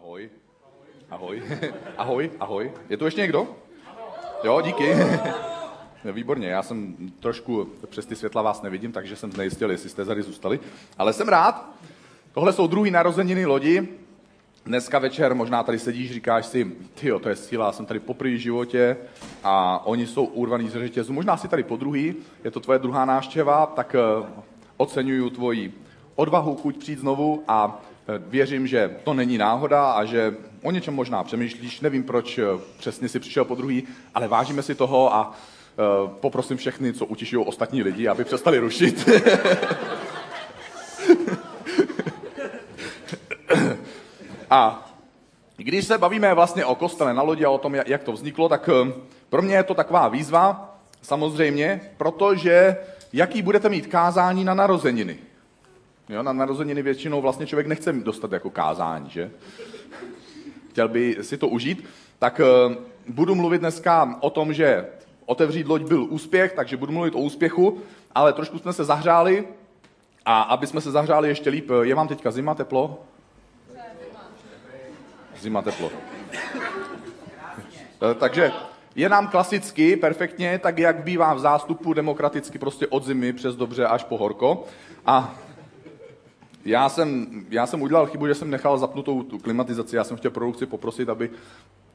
Ahoj. Ahoj. Ahoj, ahoj. Je tu ještě někdo? Jo, díky. Výborně, já jsem trošku přes ty světla vás nevidím, takže jsem znejistil, jestli jste tady zůstali. Ale jsem rád. Tohle jsou druhý narozeniny lodi. Dneska večer možná tady sedíš, říkáš si, ty to je síla, já jsem tady po životě a oni jsou urvaný z řetězu. Možná si tady po druhý, je to tvoje druhá návštěva, tak eh, oceňuju tvoji odvahu, chuť přijít znovu a věřím, že to není náhoda a že o něčem možná přemýšlíš. Nevím, proč eh, přesně si přišel po druhý, ale vážíme si toho a poprosím všechny, co utišují ostatní lidi, aby přestali rušit. a když se bavíme vlastně o kostele na lodi a o tom, jak to vzniklo, tak pro mě je to taková výzva, samozřejmě, protože jaký budete mít kázání na narozeniny. Jo, na narozeniny většinou vlastně člověk nechce dostat jako kázání, že? Chtěl by si to užít. Tak uh, budu mluvit dneska o tom, že otevřít loď byl úspěch, takže budu mluvit o úspěchu, ale trošku jsme se zahřáli a aby jsme se zahřáli ještě líp, je vám teďka zima, teplo? Zima, teplo. Eh, takže je nám klasicky, perfektně, tak jak bývá v zástupu demokraticky prostě od zimy přes dobře až po horko. A já jsem, já jsem udělal chybu, že jsem nechal zapnutou tu klimatizaci. Já jsem chtěl produkci poprosit, aby,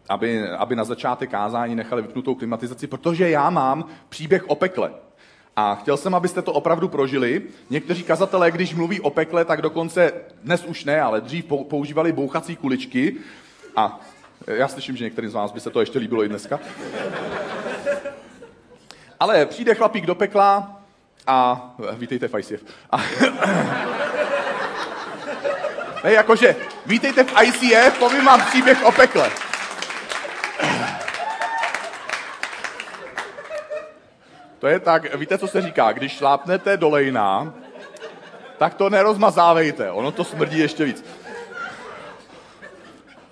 aby, aby na začátek kázání nechali vypnutou klimatizaci, protože já mám příběh o pekle. A chtěl jsem, abyste to opravdu prožili. Někteří kazatelé, když mluví o pekle, tak dokonce, dnes už ne, ale dřív používali bouchací kuličky. A já slyším, že některým z vás by se to ještě líbilo i dneska. Ale přijde chlapík do pekla a... Vítejte v ICF. A... Ne, jakože, vítejte v ICF, povím vám příběh o pekle. To je tak, víte, co se říká, když šlápnete do lejna, tak to nerozmazávejte, ono to smrdí ještě víc.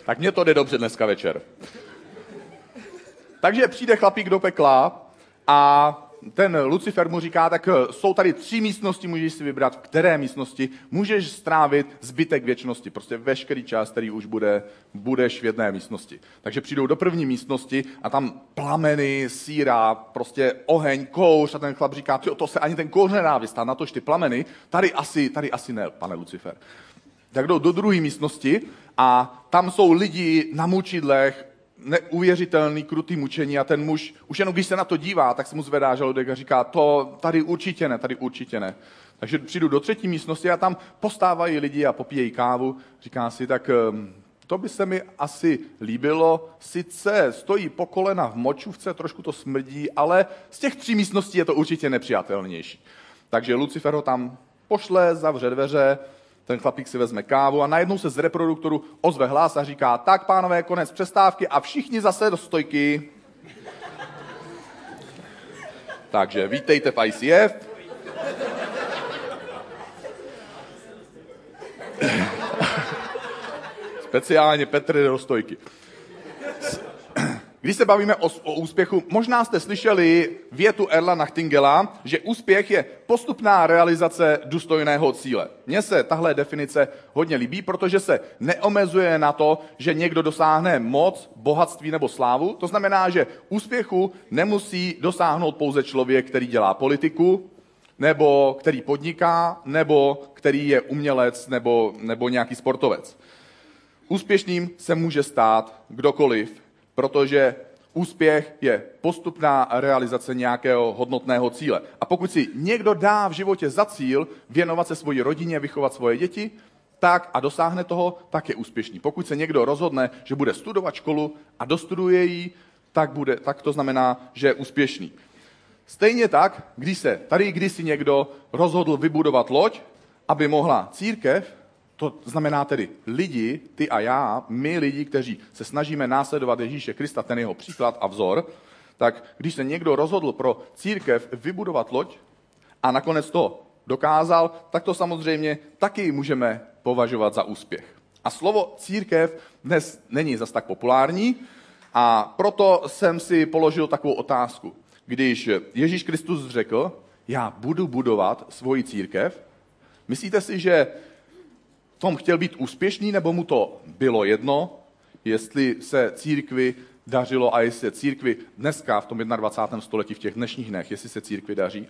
Tak mně to jde dobře dneska večer. Takže přijde chlapík do pekla a ten Lucifer mu říká, tak eh, jsou tady tři místnosti, můžeš si vybrat, v které místnosti můžeš strávit zbytek věčnosti. Prostě veškerý čas, který už bude, budeš v jedné místnosti. Takže přijdou do první místnosti a tam plameny, síra, prostě oheň, kouř a ten chlap říká, to se ani ten kouř nedá vystát, na tož ty plameny, tady asi, tady asi ne, pane Lucifer. Tak jdou do druhé místnosti a tam jsou lidi na mučidlech, neuvěřitelný, krutý mučení a ten muž, už jenom když se na to dívá, tak se mu zvedá žaludek a říká, to tady určitě ne, tady určitě ne. Takže přijdu do třetí místnosti a tam postávají lidi a popíjejí kávu. Říká si, tak ehm, to by se mi asi líbilo. Sice stojí po kolena v močůvce, trošku to smrdí, ale z těch tří místností je to určitě nepřijatelnější. Takže Lucifer ho tam pošle, zavře dveře, ten chlapík si vezme kávu a najednou se z reproduktoru ozve hlas a říká, tak pánové, konec přestávky a všichni zase do stojky. Takže vítejte v ICF. Speciálně Petr do stojky. Když se bavíme o, o úspěchu, možná jste slyšeli větu Erla Nachtingela, že úspěch je postupná realizace důstojného cíle. Mně se tahle definice hodně líbí, protože se neomezuje na to, že někdo dosáhne moc, bohatství nebo slávu. To znamená, že úspěchu nemusí dosáhnout pouze člověk, který dělá politiku, nebo který podniká, nebo který je umělec, nebo, nebo nějaký sportovec. Úspěšným se může stát kdokoliv, protože úspěch je postupná realizace nějakého hodnotného cíle. A pokud si někdo dá v životě za cíl věnovat se svoji rodině, vychovat svoje děti, tak a dosáhne toho, tak je úspěšný. Pokud se někdo rozhodne, že bude studovat školu a dostuduje ji, tak, bude, tak to znamená, že je úspěšný. Stejně tak, když se tady kdysi někdo rozhodl vybudovat loď, aby mohla církev to znamená tedy lidi, ty a já, my lidi, kteří se snažíme následovat Ježíše Krista, ten jeho příklad a vzor, tak když se někdo rozhodl pro církev vybudovat loď a nakonec to dokázal, tak to samozřejmě taky můžeme považovat za úspěch. A slovo církev dnes není zas tak populární a proto jsem si položil takovou otázku. Když Ježíš Kristus řekl, já budu budovat svoji církev, myslíte si, že tom chtěl být úspěšný, nebo mu to bylo jedno, jestli se církvi dařilo a jestli se církvi dneska v tom 21. století, v těch dnešních dnech, jestli se církvi daří.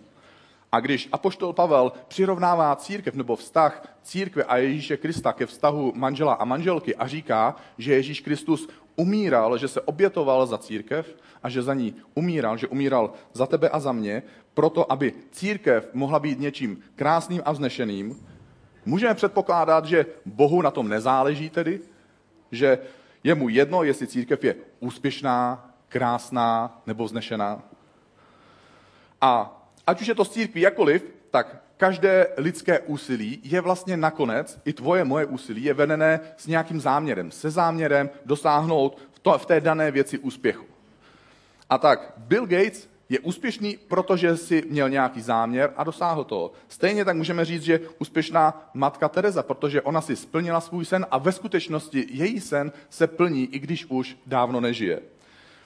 A když apoštol Pavel přirovnává církev nebo vztah církve a Ježíše Krista ke vztahu manžela a manželky a říká, že Ježíš Kristus umíral, že se obětoval za církev a že za ní umíral, že umíral za tebe a za mě, proto aby církev mohla být něčím krásným a vznešeným, můžeme předpokládat, že Bohu na tom nezáleží tedy, že je mu jedno, jestli církev je úspěšná, krásná nebo vznešená. A ať už je to z církví jakoliv, tak každé lidské úsilí je vlastně nakonec, i tvoje, moje úsilí, je vedené s nějakým záměrem, se záměrem dosáhnout v, to, v té dané věci úspěchu. A tak Bill Gates je úspěšný, protože si měl nějaký záměr a dosáhl toho. Stejně tak můžeme říct, že úspěšná matka Teresa, protože ona si splnila svůj sen a ve skutečnosti její sen se plní, i když už dávno nežije.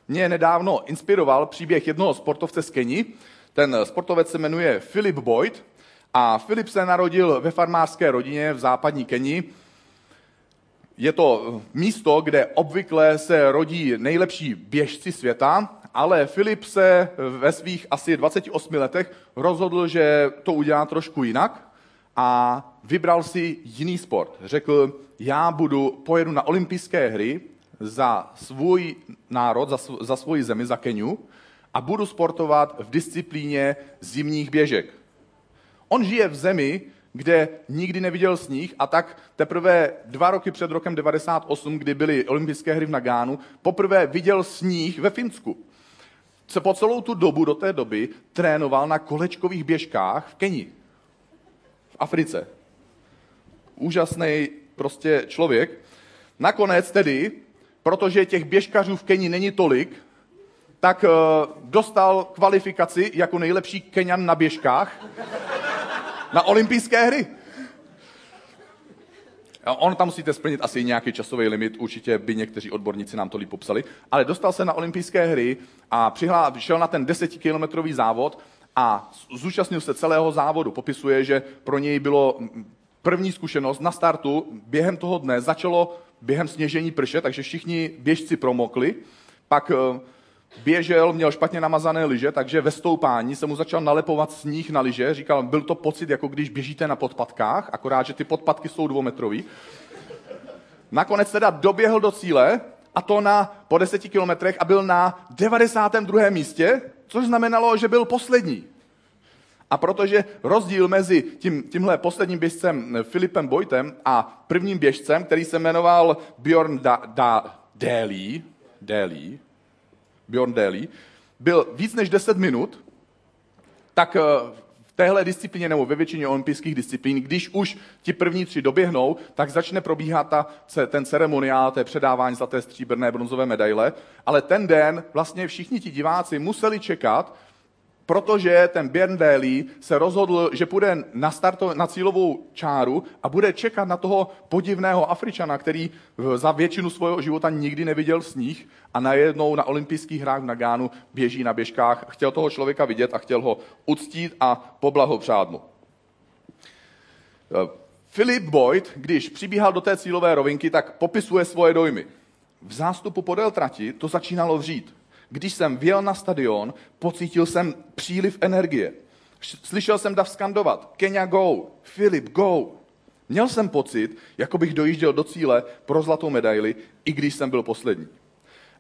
Mě nedávno inspiroval příběh jednoho sportovce z Keni. Ten sportovec se jmenuje Philip Boyd a Filip se narodil ve farmářské rodině v západní Keni. Je to místo, kde obvykle se rodí nejlepší běžci světa, ale Filip se ve svých asi 28 letech rozhodl, že to udělá trošku jinak a vybral si jiný sport. Řekl, já budu, pojedu na olympijské hry za svůj národ, za, za svoji zemi, za Keniu a budu sportovat v disciplíně zimních běžek. On žije v zemi, kde nikdy neviděl sníh a tak teprve dva roky před rokem 98, kdy byly olympijské hry v Nagánu, poprvé viděl sníh ve Finsku. Se po celou tu dobu do té doby trénoval na kolečkových běžkách v Keni, v Africe. Úžasný prostě člověk. Nakonec tedy, protože těch běžkařů v Keni není tolik, tak uh, dostal kvalifikaci jako nejlepší Kenian na běžkách na olympijské hry. On tam musíte splnit asi nějaký časový limit, určitě by někteří odborníci nám to líp popsali, ale dostal se na olympijské hry a přihlá, šel na ten desetikilometrový závod a zúčastnil se celého závodu. Popisuje, že pro něj bylo první zkušenost na startu, během toho dne začalo během sněžení prše, takže všichni běžci promokli, pak eh, běžel, měl špatně namazané lyže, takže ve stoupání se mu začal nalepovat sníh na lyže. Říkal, byl to pocit, jako když běžíte na podpatkách, akorát, že ty podpatky jsou dvoumetrový. Nakonec teda doběhl do cíle, a to na, po deseti kilometrech a byl na 92. místě, což znamenalo, že byl poslední. A protože rozdíl mezi tím, tímhle posledním běžcem Filipem Bojtem a prvním běžcem, který se jmenoval Bjorn da, da, Daly, Daly, Bjorn Daly, byl víc než 10 minut, tak eh, v téhle disciplíně nebo ve většině olympijských disciplín, když už ti první tři doběhnou, tak začne probíhat ta, ten ceremoniál, té předávání zlaté stříbrné bronzové medaile, ale ten den vlastně všichni ti diváci museli čekat, protože ten Daly se rozhodl, že půjde na, starto, na cílovou čáru a bude čekat na toho podivného Afričana, který za většinu svého života nikdy neviděl sníh a najednou na olympijských hrách v Nagánu běží na běžkách. Chtěl toho člověka vidět a chtěl ho uctít a poblahopřát mu. Philip Boyd, když přibíhal do té cílové rovinky, tak popisuje svoje dojmy. V zástupu podél trati to začínalo vřít. Když jsem vjel na stadion, pocítil jsem příliv energie. Slyšel jsem dav skandovat, Kenya go, Filip go. Měl jsem pocit, jako bych dojížděl do cíle pro zlatou medaili, i když jsem byl poslední.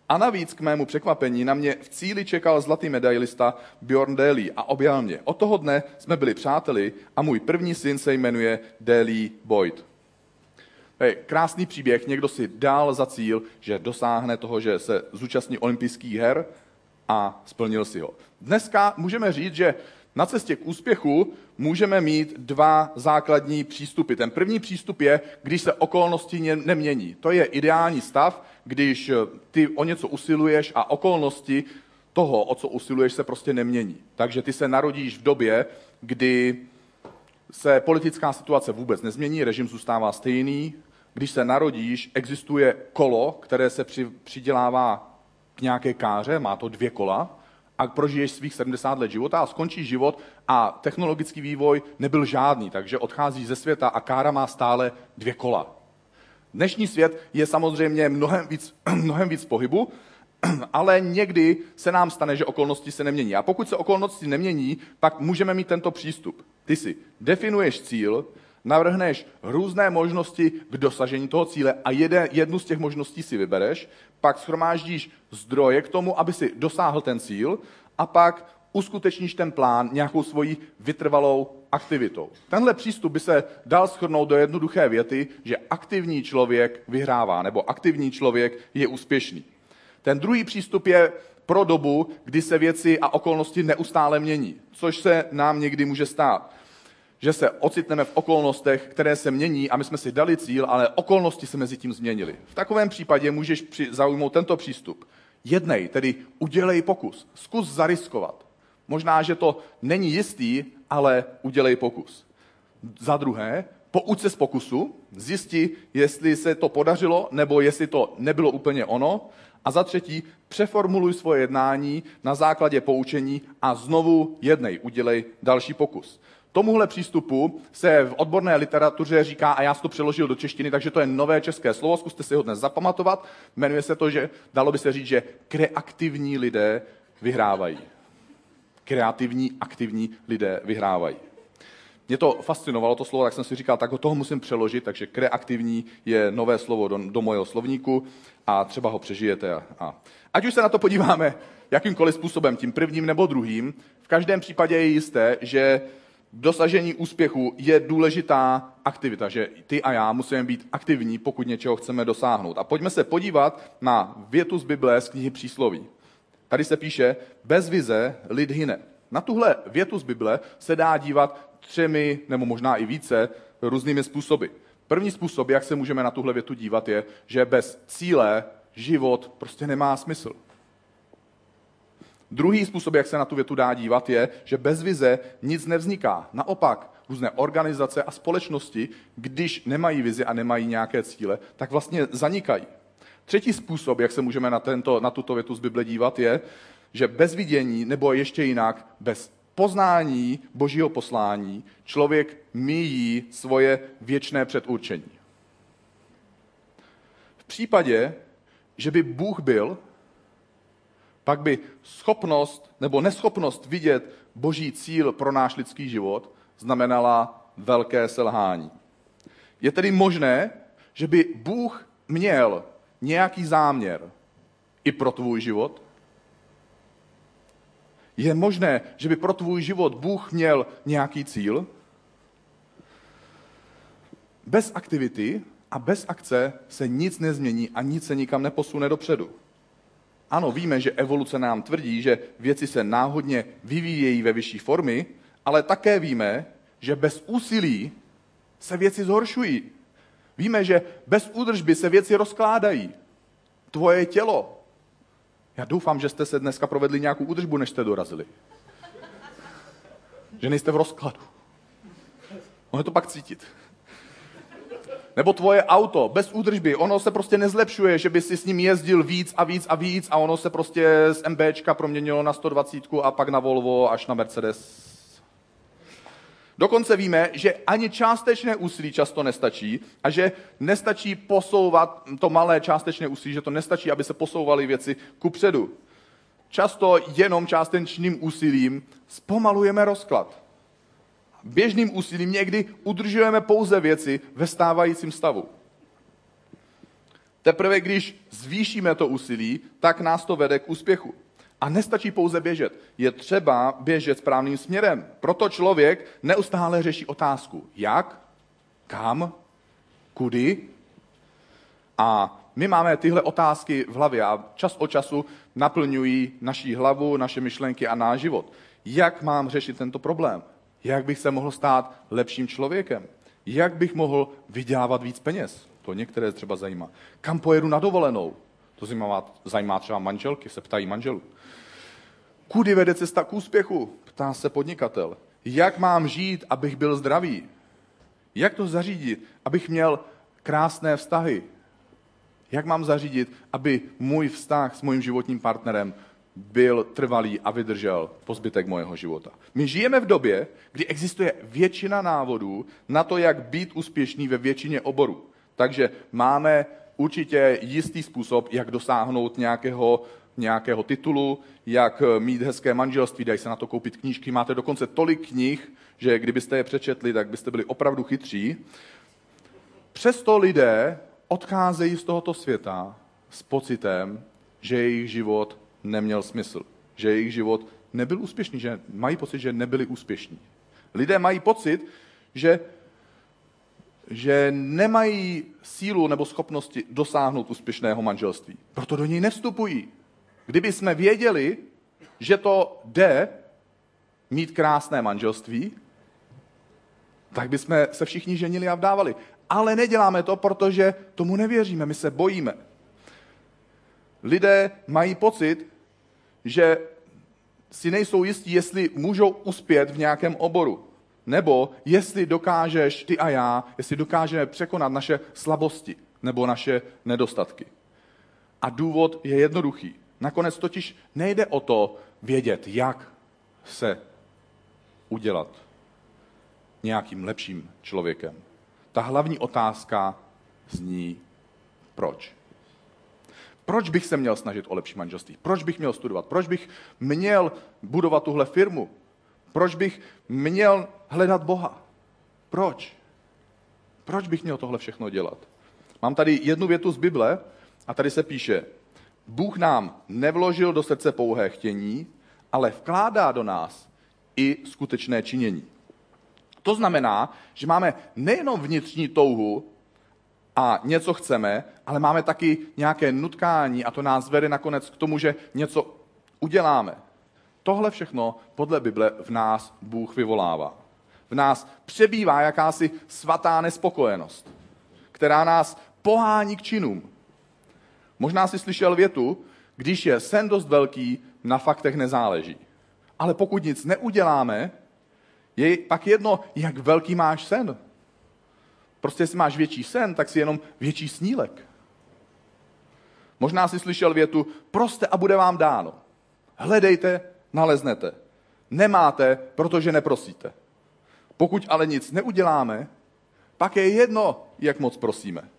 A navíc k mému překvapení na mě v cíli čekal zlatý medailista Bjorn Daly a objal mě. Od toho dne jsme byli přáteli a můj první syn se jmenuje Daly Boyd. Hej, krásný příběh, někdo si dal za cíl, že dosáhne toho, že se zúčastní olympijských her a splnil si ho. Dneska můžeme říct, že na cestě k úspěchu můžeme mít dva základní přístupy. Ten první přístup je, když se okolnosti nemění. To je ideální stav, když ty o něco usiluješ a okolnosti toho, o co usiluješ, se prostě nemění. Takže ty se narodíš v době, kdy se politická situace vůbec nezmění, režim zůstává stejný, když se narodíš, existuje kolo, které se při, přidělává k nějaké káře, má to dvě kola, a prožiješ svých 70 let života a skončíš život a technologický vývoj nebyl žádný, takže odcházíš ze světa a kára má stále dvě kola. Dnešní svět je samozřejmě mnohem víc, mnohem víc pohybu, ale někdy se nám stane, že okolnosti se nemění. A pokud se okolnosti nemění, pak můžeme mít tento přístup. Ty si definuješ cíl, navrhneš různé možnosti k dosažení toho cíle a jede, jednu z těch možností si vybereš, pak schromáždíš zdroje k tomu, aby si dosáhl ten cíl a pak uskutečníš ten plán nějakou svojí vytrvalou aktivitou. Tenhle přístup by se dal schrnout do jednoduché věty, že aktivní člověk vyhrává, nebo aktivní člověk je úspěšný. Ten druhý přístup je pro dobu, kdy se věci a okolnosti neustále mění, což se nám někdy může stát. Že se ocitneme v okolnostech, které se mění a my jsme si dali cíl, ale okolnosti se mezi tím změnily. V takovém případě můžeš zaujmout tento přístup. Jednej, tedy udělej pokus, zkus zariskovat. Možná, že to není jistý, ale udělej pokus. Za druhé, pouč se z pokusu, zjisti, jestli se to podařilo, nebo jestli to nebylo úplně ono. A za třetí, přeformuluj svoje jednání na základě poučení a znovu jednej, udělej další pokus. Tomuhle přístupu se v odborné literatuře říká, a já to přeložil do češtiny, takže to je nové české slovo, zkuste si ho dnes zapamatovat. Jmenuje se to, že dalo by se říct, že kreativní lidé vyhrávají kreativní, aktivní lidé vyhrávají. Mě to fascinovalo, to slovo, tak jsem si říkal, tak ho toho musím přeložit, takže kreativní je nové slovo do, do mojeho slovníku a třeba ho přežijete. A, a. Ať už se na to podíváme jakýmkoliv způsobem, tím prvním nebo druhým, v každém případě je jisté, že dosažení úspěchu je důležitá aktivita, že ty a já musíme být aktivní, pokud něčeho chceme dosáhnout. A pojďme se podívat na větu z Bible z knihy Přísloví. Tady se píše, bez vize lid hyne. Na tuhle větu z Bible se dá dívat třemi, nebo možná i více, různými způsoby. První způsob, jak se můžeme na tuhle větu dívat, je, že bez cíle život prostě nemá smysl. Druhý způsob, jak se na tu větu dá dívat, je, že bez vize nic nevzniká. Naopak, různé organizace a společnosti, když nemají vizi a nemají nějaké cíle, tak vlastně zanikají. Třetí způsob, jak se můžeme na, tento, na tuto větu z Bible dívat, je, že bez vidění, nebo ještě jinak, bez poznání božího poslání, člověk míjí svoje věčné předurčení. V případě, že by Bůh byl, pak by schopnost nebo neschopnost vidět boží cíl pro náš lidský život znamenala velké selhání. Je tedy možné, že by Bůh měl nějaký záměr i pro tvůj život? Je možné, že by pro tvůj život Bůh měl nějaký cíl? Bez aktivity a bez akce se nic nezmění a nic se nikam neposune dopředu. Ano, víme, že evoluce nám tvrdí, že věci se náhodně vyvíjejí ve vyšší formy, ale také víme, že bez úsilí se věci zhoršují. Víme, že bez údržby se věci rozkládají. Tvoje tělo. Já doufám, že jste se dneska provedli nějakou údržbu, než jste dorazili. Že nejste v rozkladu. Ono je to pak cítit. Nebo tvoje auto, bez údržby, ono se prostě nezlepšuje, že by si s ním jezdil víc a víc a víc a ono se prostě z MBčka proměnilo na 120 a pak na Volvo až na Mercedes Dokonce víme, že ani částečné úsilí často nestačí a že nestačí posouvat to malé částečné úsilí, že to nestačí, aby se posouvaly věci ku předu. Často jenom částečným úsilím zpomalujeme rozklad. Běžným úsilím někdy udržujeme pouze věci ve stávajícím stavu. Teprve když zvýšíme to úsilí, tak nás to vede k úspěchu. A nestačí pouze běžet. Je třeba běžet správným směrem. Proto člověk neustále řeší otázku, jak, kam, kudy. A my máme tyhle otázky v hlavě a čas od času naplňují naší hlavu, naše myšlenky a náš život. Jak mám řešit tento problém? Jak bych se mohl stát lepším člověkem? Jak bych mohl vydělávat víc peněz? To některé třeba zajímá. Kam pojedu na dovolenou? To zajímá, zajímá třeba manželky, se ptají manželů. Kudy vede cesta k úspěchu? Ptá se podnikatel. Jak mám žít, abych byl zdravý? Jak to zařídit, abych měl krásné vztahy? Jak mám zařídit, aby můj vztah s mým životním partnerem byl trvalý a vydržel po zbytek mojeho života. My žijeme v době, kdy existuje většina návodů na to, jak být úspěšný ve většině oborů. Takže máme určitě jistý způsob, jak dosáhnout nějakého, nějakého titulu, jak mít hezké manželství, dají se na to koupit knížky. Máte dokonce tolik knih, že kdybyste je přečetli, tak byste byli opravdu chytří. Přesto lidé odcházejí z tohoto světa s pocitem, že jejich život neměl smysl, že jejich život nebyl úspěšný, že mají pocit, že nebyli úspěšní. Lidé mají pocit, že, že nemají sílu nebo schopnosti dosáhnout úspěšného manželství. Proto do něj nevstupují. Kdyby jsme věděli, že to jde mít krásné manželství, tak bychom se všichni ženili a vdávali. Ale neděláme to, protože tomu nevěříme, my se bojíme. Lidé mají pocit, že si nejsou jistí, jestli můžou uspět v nějakém oboru. Nebo jestli dokážeš ty a já, jestli dokážeme překonat naše slabosti nebo naše nedostatky. A důvod je jednoduchý. Nakonec totiž nejde o to vědět, jak se udělat nějakým lepším člověkem. Ta hlavní otázka zní, proč? Proč bych se měl snažit o lepší manželství? Proč bych měl studovat? Proč bych měl budovat tuhle firmu? Proč bych měl hledat Boha? Proč? Proč bych měl tohle všechno dělat? Mám tady jednu větu z Bible a tady se píše, Bůh nám nevložil do srdce pouhé chtění, ale vkládá do nás i skutečné činění. To znamená, že máme nejenom vnitřní touhu a něco chceme, ale máme taky nějaké nutkání a to nás vede nakonec k tomu, že něco uděláme. Tohle všechno podle Bible v nás Bůh vyvolává. V nás přebývá jakási svatá nespokojenost, která nás pohání k činům. Možná si slyšel větu, když je sen dost velký, na faktech nezáleží. Ale pokud nic neuděláme, je pak jedno, jak velký máš sen. Prostě jestli máš větší sen, tak si jenom větší snílek. Možná si slyšel větu, proste a bude vám dáno. Hledejte, naleznete. Nemáte, protože neprosíte. Pokud ale nic neuděláme, pak je jedno, jak moc prosíme.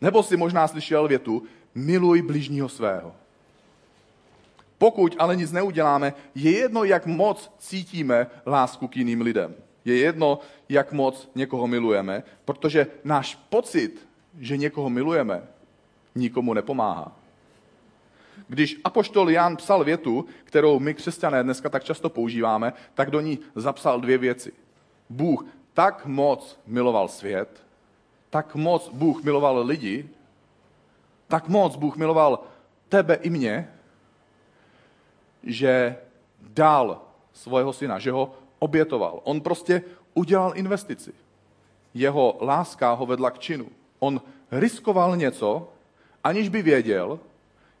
Nebo si možná slyšel větu, miluj bližního svého. Pokud ale nic neuděláme, je jedno, jak moc cítíme lásku k jiným lidem. Je jedno, jak moc někoho milujeme, protože náš pocit, že někoho milujeme, nikomu nepomáhá. Když apoštol Jan psal větu, kterou my křesťané dneska tak často používáme, tak do ní zapsal dvě věci. Bůh tak moc miloval svět, tak moc Bůh miloval lidi, tak moc Bůh miloval tebe i mě, že dal svého syna, že ho obětoval. On prostě udělal investici. Jeho láska ho vedla k činu. On riskoval něco, aniž by věděl,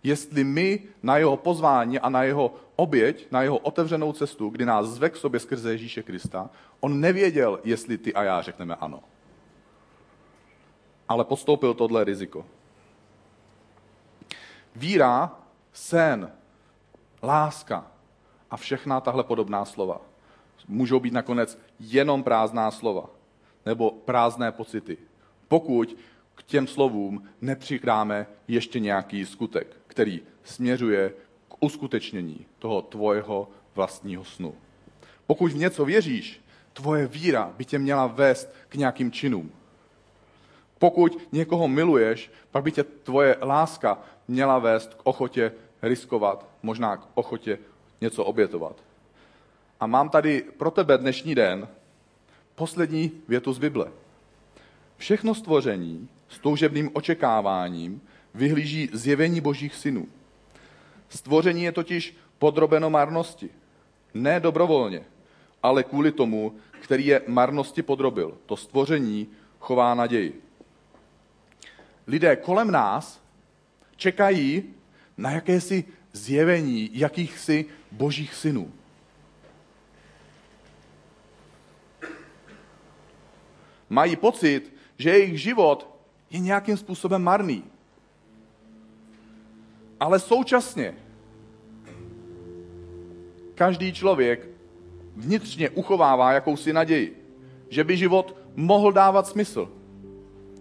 jestli my na jeho pozvání a na jeho oběť, na jeho otevřenou cestu, kdy nás zve k sobě skrze Ježíše Krista, on nevěděl, jestli ty a já řekneme ano. Ale podstoupil tohle riziko. Víra, sen, láska a všechna tahle podobná slova můžou být nakonec jenom prázdná slova nebo prázdné pocity, pokud k těm slovům nepřidáme ještě nějaký skutek, který směřuje k uskutečnění toho tvojeho vlastního snu. Pokud v něco věříš, tvoje víra by tě měla vést k nějakým činům. Pokud někoho miluješ, pak by tě tvoje láska měla vést k ochotě riskovat, možná k ochotě něco obětovat. A mám tady pro tebe dnešní den poslední větu z Bible. Všechno stvoření s toužebným očekáváním vyhlíží zjevení božích synů. Stvoření je totiž podrobeno marnosti. Ne dobrovolně, ale kvůli tomu, který je marnosti podrobil. To stvoření chová naději. Lidé kolem nás čekají na jakési zjevení jakýchsi božích synů. Mají pocit, že jejich život je nějakým způsobem marný. Ale současně každý člověk vnitřně uchovává jakousi naději, že by život mohl dávat smysl.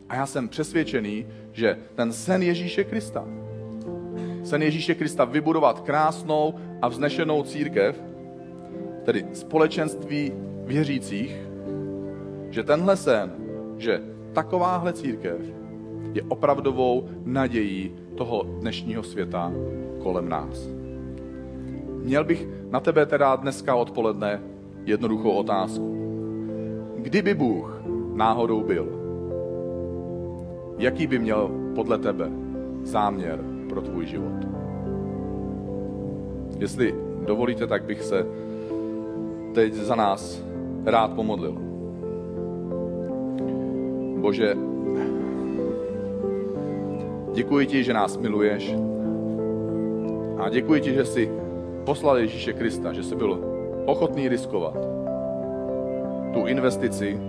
A já jsem přesvědčený, že ten sen Ježíše Krista, sen Ježíše Krista vybudovat krásnou a vznešenou církev, tedy společenství věřících, že tenhle sen, že takováhle církev je opravdovou nadějí toho dnešního světa kolem nás. Měl bych na tebe teda dneska odpoledne jednoduchou otázku. Kdyby Bůh náhodou byl, jaký by měl podle tebe záměr pro tvůj život? Jestli dovolíte, tak bych se teď za nás rád pomodlil. Bože, děkuji ti, že nás miluješ a děkuji ti, že jsi poslal Ježíše Krista, že jsi byl ochotný riskovat tu investici,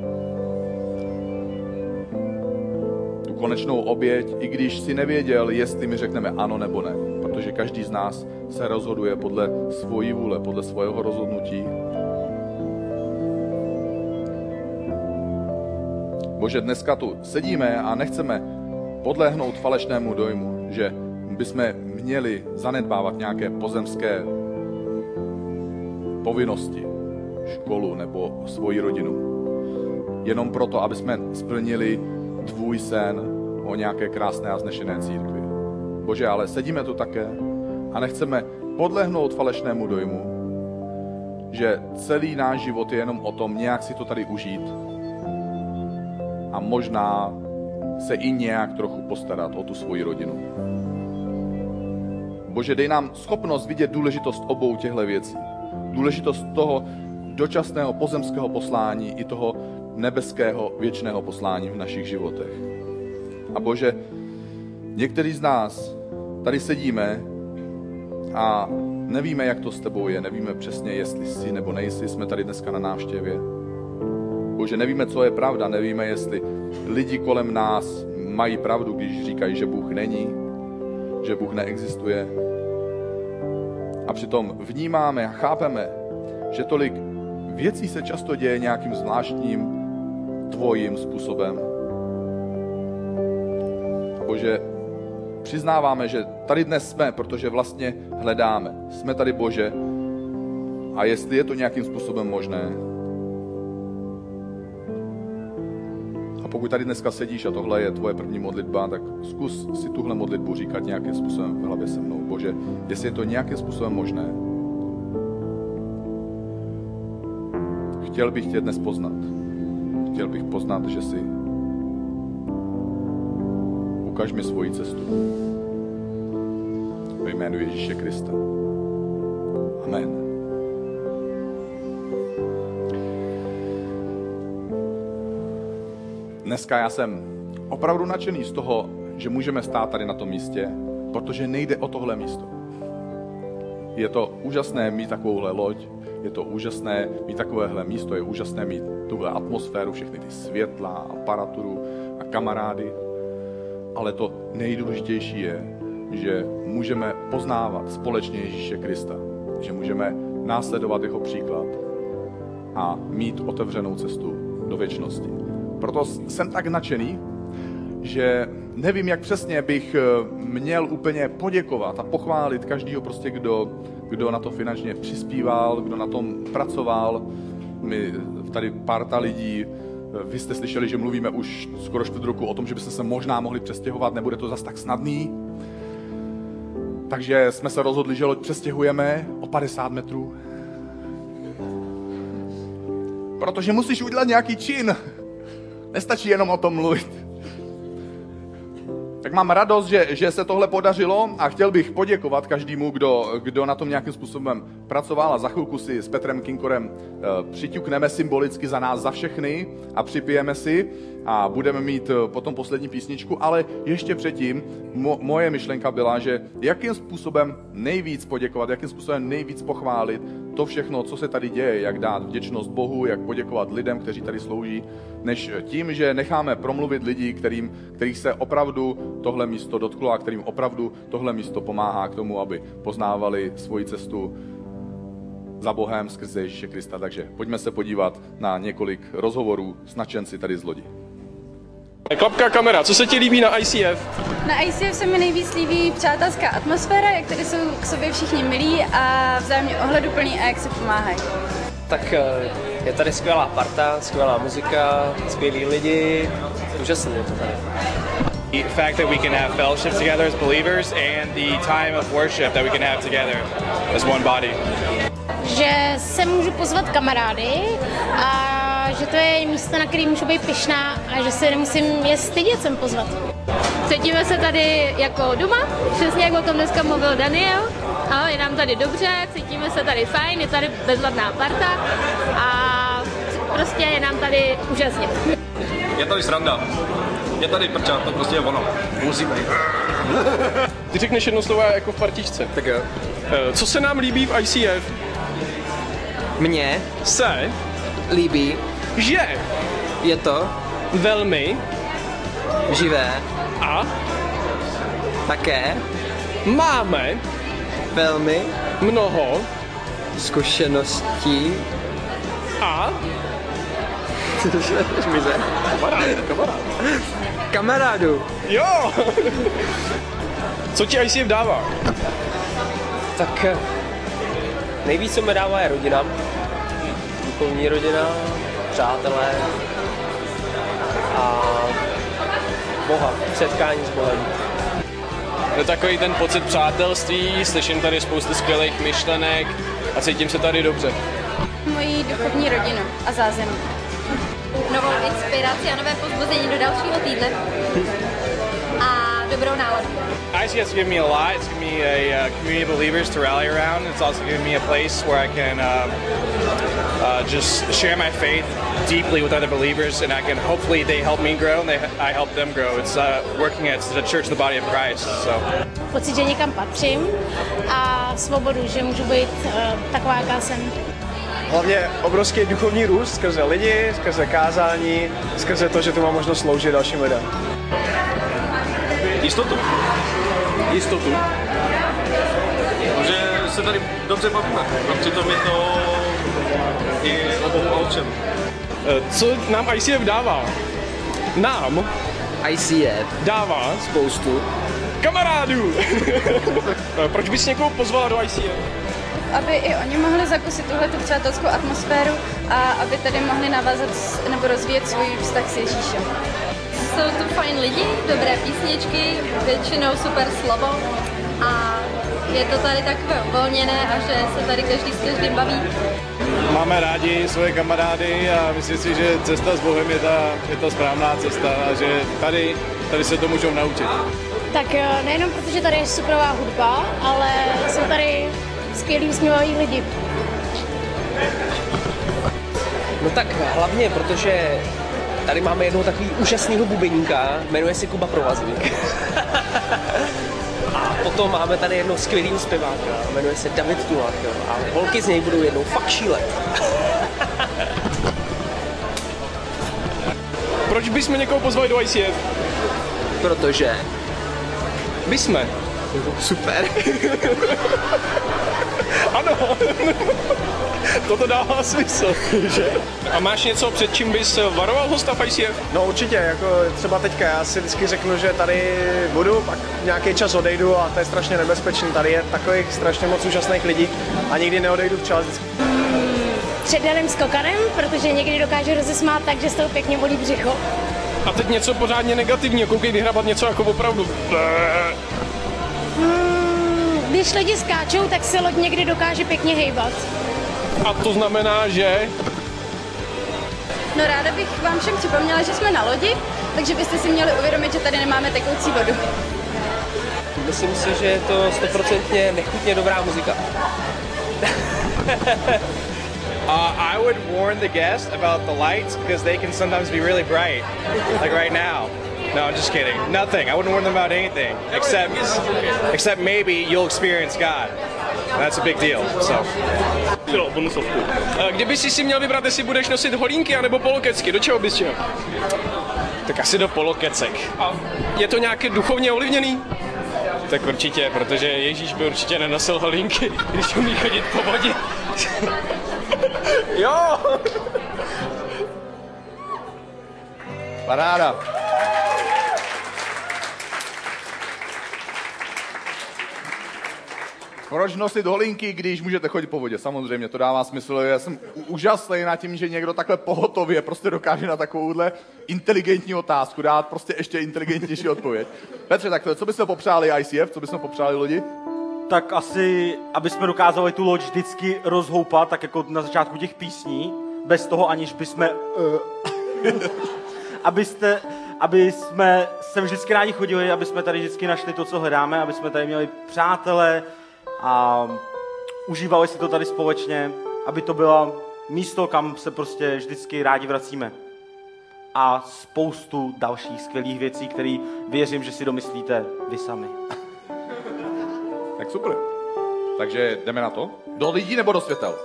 tu konečnou oběť, i když si nevěděl, jestli mi řekneme ano nebo ne. Protože každý z nás se rozhoduje podle svojí vůle, podle svého rozhodnutí. Bože, dneska tu sedíme a nechceme podlehnout falešnému dojmu, že bychom měli zanedbávat nějaké pozemské povinnosti, školu nebo svoji rodinu. Jenom proto, aby jsme splnili tvůj sen o nějaké krásné a znešené církvi. Bože, ale sedíme tu také a nechceme podlehnout falešnému dojmu, že celý náš život je jenom o tom nějak si to tady užít možná se i nějak trochu postarat o tu svoji rodinu. Bože, dej nám schopnost vidět důležitost obou těchto věcí. Důležitost toho dočasného pozemského poslání i toho nebeského věčného poslání v našich životech. A Bože, některý z nás tady sedíme a nevíme, jak to s tebou je, nevíme přesně, jestli jsi nebo nejsi, jsme tady dneska na návštěvě. Bože, nevíme, co je pravda, nevíme, jestli lidi kolem nás mají pravdu, když říkají, že Bůh není, že Bůh neexistuje. A přitom vnímáme a chápeme, že tolik věcí se často děje nějakým zvláštním tvojím způsobem. A Bože, přiznáváme, že tady dnes jsme, protože vlastně hledáme. Jsme tady, Bože, a jestli je to nějakým způsobem možné, pokud tady dneska sedíš a tohle je tvoje první modlitba, tak zkus si tuhle modlitbu říkat nějakým způsobem v hlavě se mnou. Bože, jestli je to nějakým způsobem možné, chtěl bych tě dnes poznat. Chtěl bych poznat, že jsi. Ukaž mi svoji cestu. Ve jménu Ježíše Krista. Amen. Dneska já jsem opravdu nadšený z toho, že můžeme stát tady na tom místě, protože nejde o tohle místo. Je to úžasné mít takovouhle loď, je to úžasné mít takovéhle místo, je úžasné mít tuhle atmosféru, všechny ty světla, aparaturu a kamarády. Ale to nejdůležitější je, že můžeme poznávat společně Ježíše Krista, že můžeme následovat jeho příklad a mít otevřenou cestu do věčnosti. Proto jsem tak nadšený, že nevím, jak přesně bych eh, měl úplně poděkovat a pochválit každýho prostě, kdo, kdo na to finančně přispíval, kdo na tom pracoval. My tady parta lidí, eh, vy jste slyšeli, že mluvíme už skoro čtvrt roku o tom, že byste se možná mohli přestěhovat, nebude to zas tak snadný. Takže jsme se rozhodli, že loď přestěhujeme o 50 metrů. Protože musíš udělat nějaký čin. Nestačí jenom o tom mluvit. Tak mám radost, že, že se tohle podařilo a chtěl bych poděkovat každému, kdo, kdo na tom nějakým způsobem pracoval a za chvilku si s Petrem Kinkorem uh, přiťukneme symbolicky za nás, za všechny a připijeme si a budeme mít uh, potom poslední písničku, ale ještě předtím mo, moje myšlenka byla, že jakým způsobem nejvíc poděkovat, jakým způsobem nejvíc pochválit to všechno, co se tady děje, jak dát vděčnost Bohu, jak poděkovat lidem, kteří tady slouží, než tím, že necháme promluvit lidi, kterým, kterých se opravdu tohle místo dotklo a kterým opravdu tohle místo pomáhá k tomu, aby poznávali svoji cestu za Bohem skrze Ježíše Krista. Takže pojďme se podívat na několik rozhovorů s nadšenci tady z lodi. Klapka kamera, co se ti líbí na ICF? Na ICF se mi nejvíc líbí přátelská atmosféra, jak tady jsou k sobě všichni milí a vzájemně ohleduplný a jak se pomáhají. Tak eh, je tady skvělá parta, skvělá muzika, skvělí lidi, úžasný je to tady. The fact that we can have fellowship together as believers and the time of worship that we can have together as one body. Že se můžu pozvat kamarády a že to je místo, na který můžu být pyšná a že se nemusím je stydět sem pozvat. Cítíme se tady jako doma, přesně jak o tom dneska mluvil Daniel. A je nám tady dobře, cítíme se tady fajn, je tady bezvadná parta a prostě je nám tady úžasně. Je tady sranda. Je tady prča, to prostě je ono. Musí být. Ty řekneš jedno slovo jako v partičce. Tak jo. Eh, Co se nám líbí v ICF? Mně Se, líbí, že je to velmi živé, a také máme velmi mnoho zkušeností. a Zmize. kamarád, kamarád. Kamarádu, Jo! Co ti ICF dává? tak eh, nejvíc, co mi dává, je rodina. Duchovní rodina, přátelé a Boha, setkání s Bohem. Je takový ten pocit přátelství, slyším tady spoustu skvělých myšlenek a cítím se tady dobře. Mojí duchovní rodinu a zázemí. Novou inspiraci a nové pozbuzení do dalšího týdne. A dobrou náladu. ICS given me a lot. It's given me a uh, community of believers to rally around. It's also given me a place where I can um, uh, just share my faith deeply with other believers, and I can hopefully they help me grow and they, I help them grow. It's uh, working at the church of the body of Christ. So. Pocit, že někam patřím a svobodu, že můžu být uh, taková, jaká jsem. Hlavně obrovský duchovní růst skrze lidi, skrze kázání, skrze to, že tu mám možnost sloužit dalším lidem. Jistotu. Jistotu. Že se tady dobře bavíme. A přitom je to i Co nám ICF dává? Nám ICF, dává spoustu. kamarádů. Proč bys někoho pozvala do ICF? Aby i oni mohli zakusit tuhle tu přátelskou atmosféru a aby tady mohli navázat nebo rozvíjet svůj vztah s Ježíšem. Jsou tu fajn lidi, dobré písničky, většinou super slovo a je to tady takové uvolněné a že se tady každý s každým baví. Máme rádi svoje kamarády a myslím si, že cesta s Bohem je ta, je ta správná cesta a že tady, tady se to můžou naučit. Tak eh, nejenom protože tady je superová hudba, ale jsou tady skvělí usměvaví lidi. No tak hlavně, protože tady máme jednoho takový úžasného bubeníka, jmenuje se Kuba Provazník. Potom máme tady jednoho skvělého zpěváka, jmenuje se David Tulák. A holky z něj budou jednou fakt šílet. Proč bychom někoho pozvali do ICF? Protože Bychom. super. Ano. Toto dává smysl, že? A máš něco, před čím bys varoval hosta v ICF? No určitě, jako třeba teďka, já si vždycky řeknu, že tady budu, pak nějaký čas odejdu a to je strašně nebezpečný. Tady je takových strašně moc úžasných lidí a nikdy neodejdu včas. Vždycky Před daným skokanem, protože někdy dokáže rozesmát tak, že z toho pěkně bolí břicho. A teď něco pořádně negativního, koukej vyhrabat něco jako opravdu. Hmm, když lidi skáčou, tak se loď někdy dokáže pěkně hejbat. A to znamená, že No ráda bych vám všem připomněla, že jsme na lodi, takže byste si měli uvědomit, že tady nemáme tekoucí vodu. Myslím si, že je to stoprocentně nechutně dobrá muzika. Uh, I would warn the guests about the lights because they can sometimes be really bright, like right now. No, I'm just kidding. Nothing. I wouldn't warn them about anything except, except maybe you'll experience God. That's a big deal. So. eh, kdyby si si měl vybrat, jestli budeš nosit holínky anebo polokecky, do čeho bys šel? Tak asi do polokecek. A je to nějaké duchovně ovlivněný? Tak určitě, protože Ježíš by určitě nenosil holinky, když umí chodit po vodě. Jo! Paráda. Proč nosit holinky, když můžete chodit po vodě? Samozřejmě, to dává smysl. Já jsem úžasný na tím, že někdo takhle pohotově prostě dokáže na takovouhle inteligentní otázku dát prostě ještě inteligentnější odpověď. Petře, tak to, co byste popřáli ICF, co byste popřáli lidi? Tak asi, aby jsme dokázali tu loď vždycky rozhoupat, tak jako na začátku těch písní, bez toho aniž bychom... Uh, abyste, aby jsme sem vždycky rádi chodili, aby jsme tady vždycky našli to, co hledáme, aby jsme tady měli přátele a užívali si to tady společně, aby to bylo místo, kam se prostě vždycky rádi vracíme. A spoustu dalších skvělých věcí, které věřím, že si domyslíte vy sami. Tak super. Takže jdeme na to. Do lidí nebo do světel?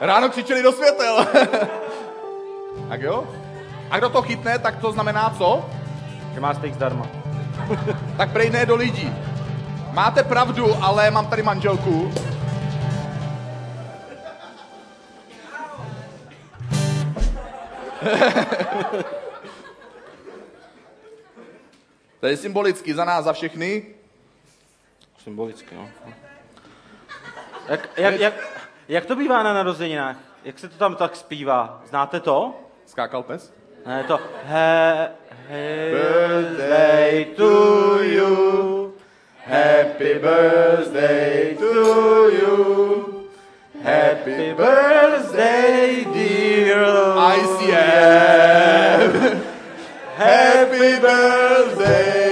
Ráno křičeli do světel. tak jo? A kdo to chytne, tak to znamená co? Že má steak zdarma. tak prej ne do lidí. Máte pravdu, ale mám tady manželku. to je symbolicky za nás, za všechny. Symbolicky, no. Jak, jak, jak, jak to bývá na narozeninách? Jak se to tam tak zpívá? Znáte to? Skákal pes? Ne, to he, he, birthday to you, happy birthday to you, happy birthday dear ICF. Happy birthday